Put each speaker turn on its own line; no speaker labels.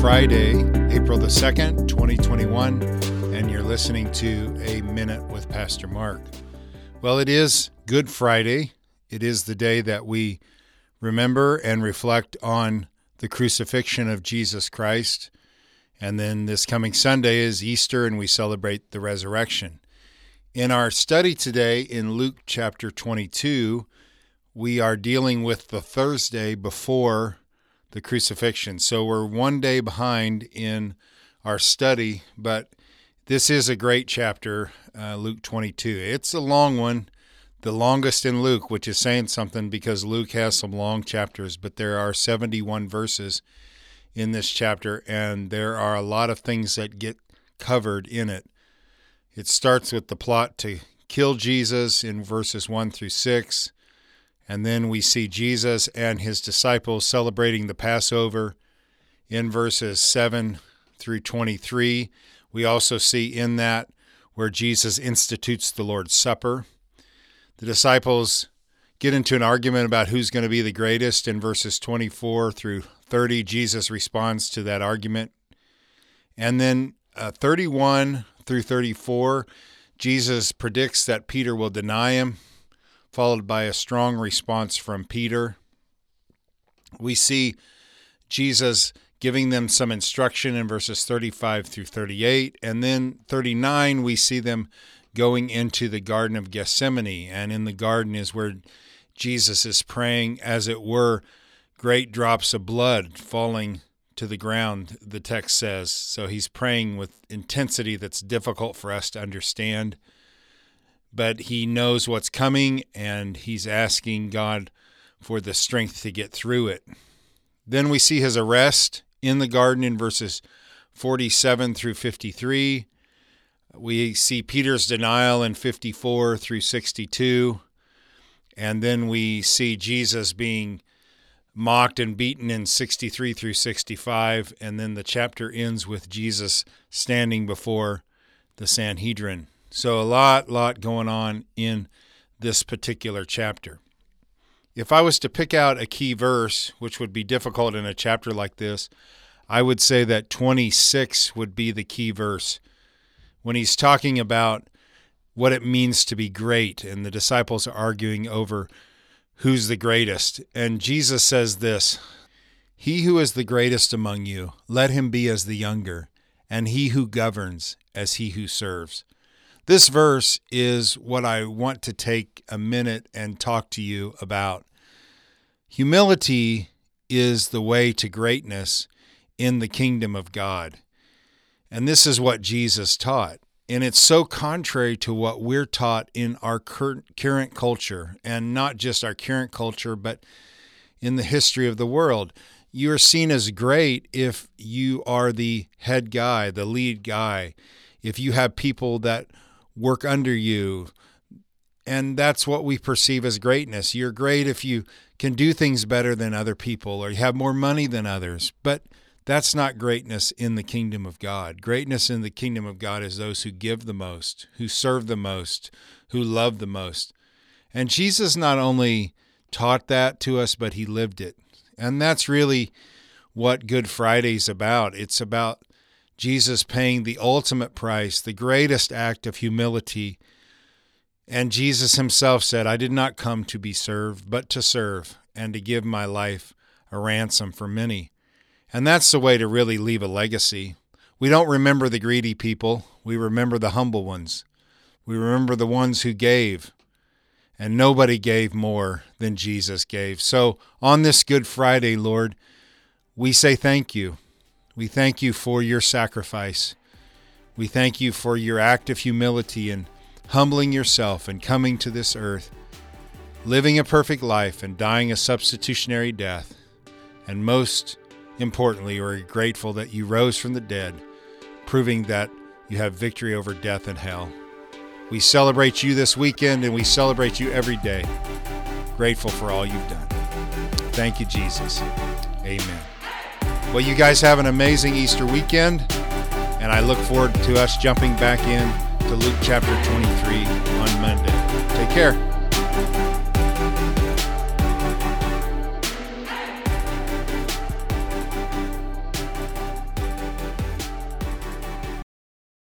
Friday, April the 2nd, 2021, and you're listening to A Minute with Pastor Mark. Well, it is Good Friday. It is the day that we remember and reflect on the crucifixion of Jesus Christ. And then this coming Sunday is Easter, and we celebrate the resurrection. In our study today in Luke chapter 22, we are dealing with the Thursday before the crucifixion. So we're one day behind in our study, but this is a great chapter, uh, Luke 22. It's a long one, the longest in Luke, which is saying something because Luke has some long chapters, but there are 71 verses in this chapter, and there are a lot of things that get covered in it. It starts with the plot to kill Jesus in verses 1 through 6. And then we see Jesus and his disciples celebrating the Passover in verses 7 through 23. We also see in that where Jesus institutes the Lord's Supper. The disciples get into an argument about who's going to be the greatest in verses 24 through 30. Jesus responds to that argument. And then uh, 31 through 34, Jesus predicts that Peter will deny him followed by a strong response from Peter. We see Jesus giving them some instruction in verses 35 through 38. And then 39, we see them going into the Garden of Gethsemane. And in the garden is where Jesus is praying, as it were, great drops of blood falling to the ground, the text says. So he's praying with intensity that's difficult for us to understand but he knows what's coming and he's asking God for the strength to get through it. Then we see his arrest in the garden in verses 47 through 53. We see Peter's denial in 54 through 62. And then we see Jesus being mocked and beaten in 63 through 65. And then the chapter ends with Jesus standing before the Sanhedrin. So a lot, lot going on in this particular chapter. If I was to pick out a key verse, which would be difficult in a chapter like this, I would say that 26 would be the key verse. When he's talking about what it means to be great, and the disciples are arguing over who's the greatest. And Jesus says this He who is the greatest among you, let him be as the younger, and he who governs as he who serves. This verse is what I want to take a minute and talk to you about. Humility is the way to greatness in the kingdom of God. And this is what Jesus taught. And it's so contrary to what we're taught in our current culture, and not just our current culture, but in the history of the world. You're seen as great if you are the head guy, the lead guy, if you have people that work under you. And that's what we perceive as greatness. You're great if you can do things better than other people or you have more money than others. But that's not greatness in the kingdom of God. Greatness in the kingdom of God is those who give the most, who serve the most, who love the most. And Jesus not only taught that to us, but he lived it. And that's really what Good Friday's about. It's about Jesus paying the ultimate price, the greatest act of humility. And Jesus himself said, I did not come to be served, but to serve, and to give my life a ransom for many. And that's the way to really leave a legacy. We don't remember the greedy people, we remember the humble ones. We remember the ones who gave. And nobody gave more than Jesus gave. So on this Good Friday, Lord, we say thank you. We thank you for your sacrifice. We thank you for your act of humility and humbling yourself and coming to this earth, living a perfect life and dying a substitutionary death. And most importantly, we're grateful that you rose from the dead, proving that you have victory over death and hell. We celebrate you this weekend and we celebrate you every day. Grateful for all you've done. Thank you, Jesus. Amen. Well, you guys have an amazing Easter weekend, and I look forward to us jumping back in to Luke chapter 23 on Monday. Take care.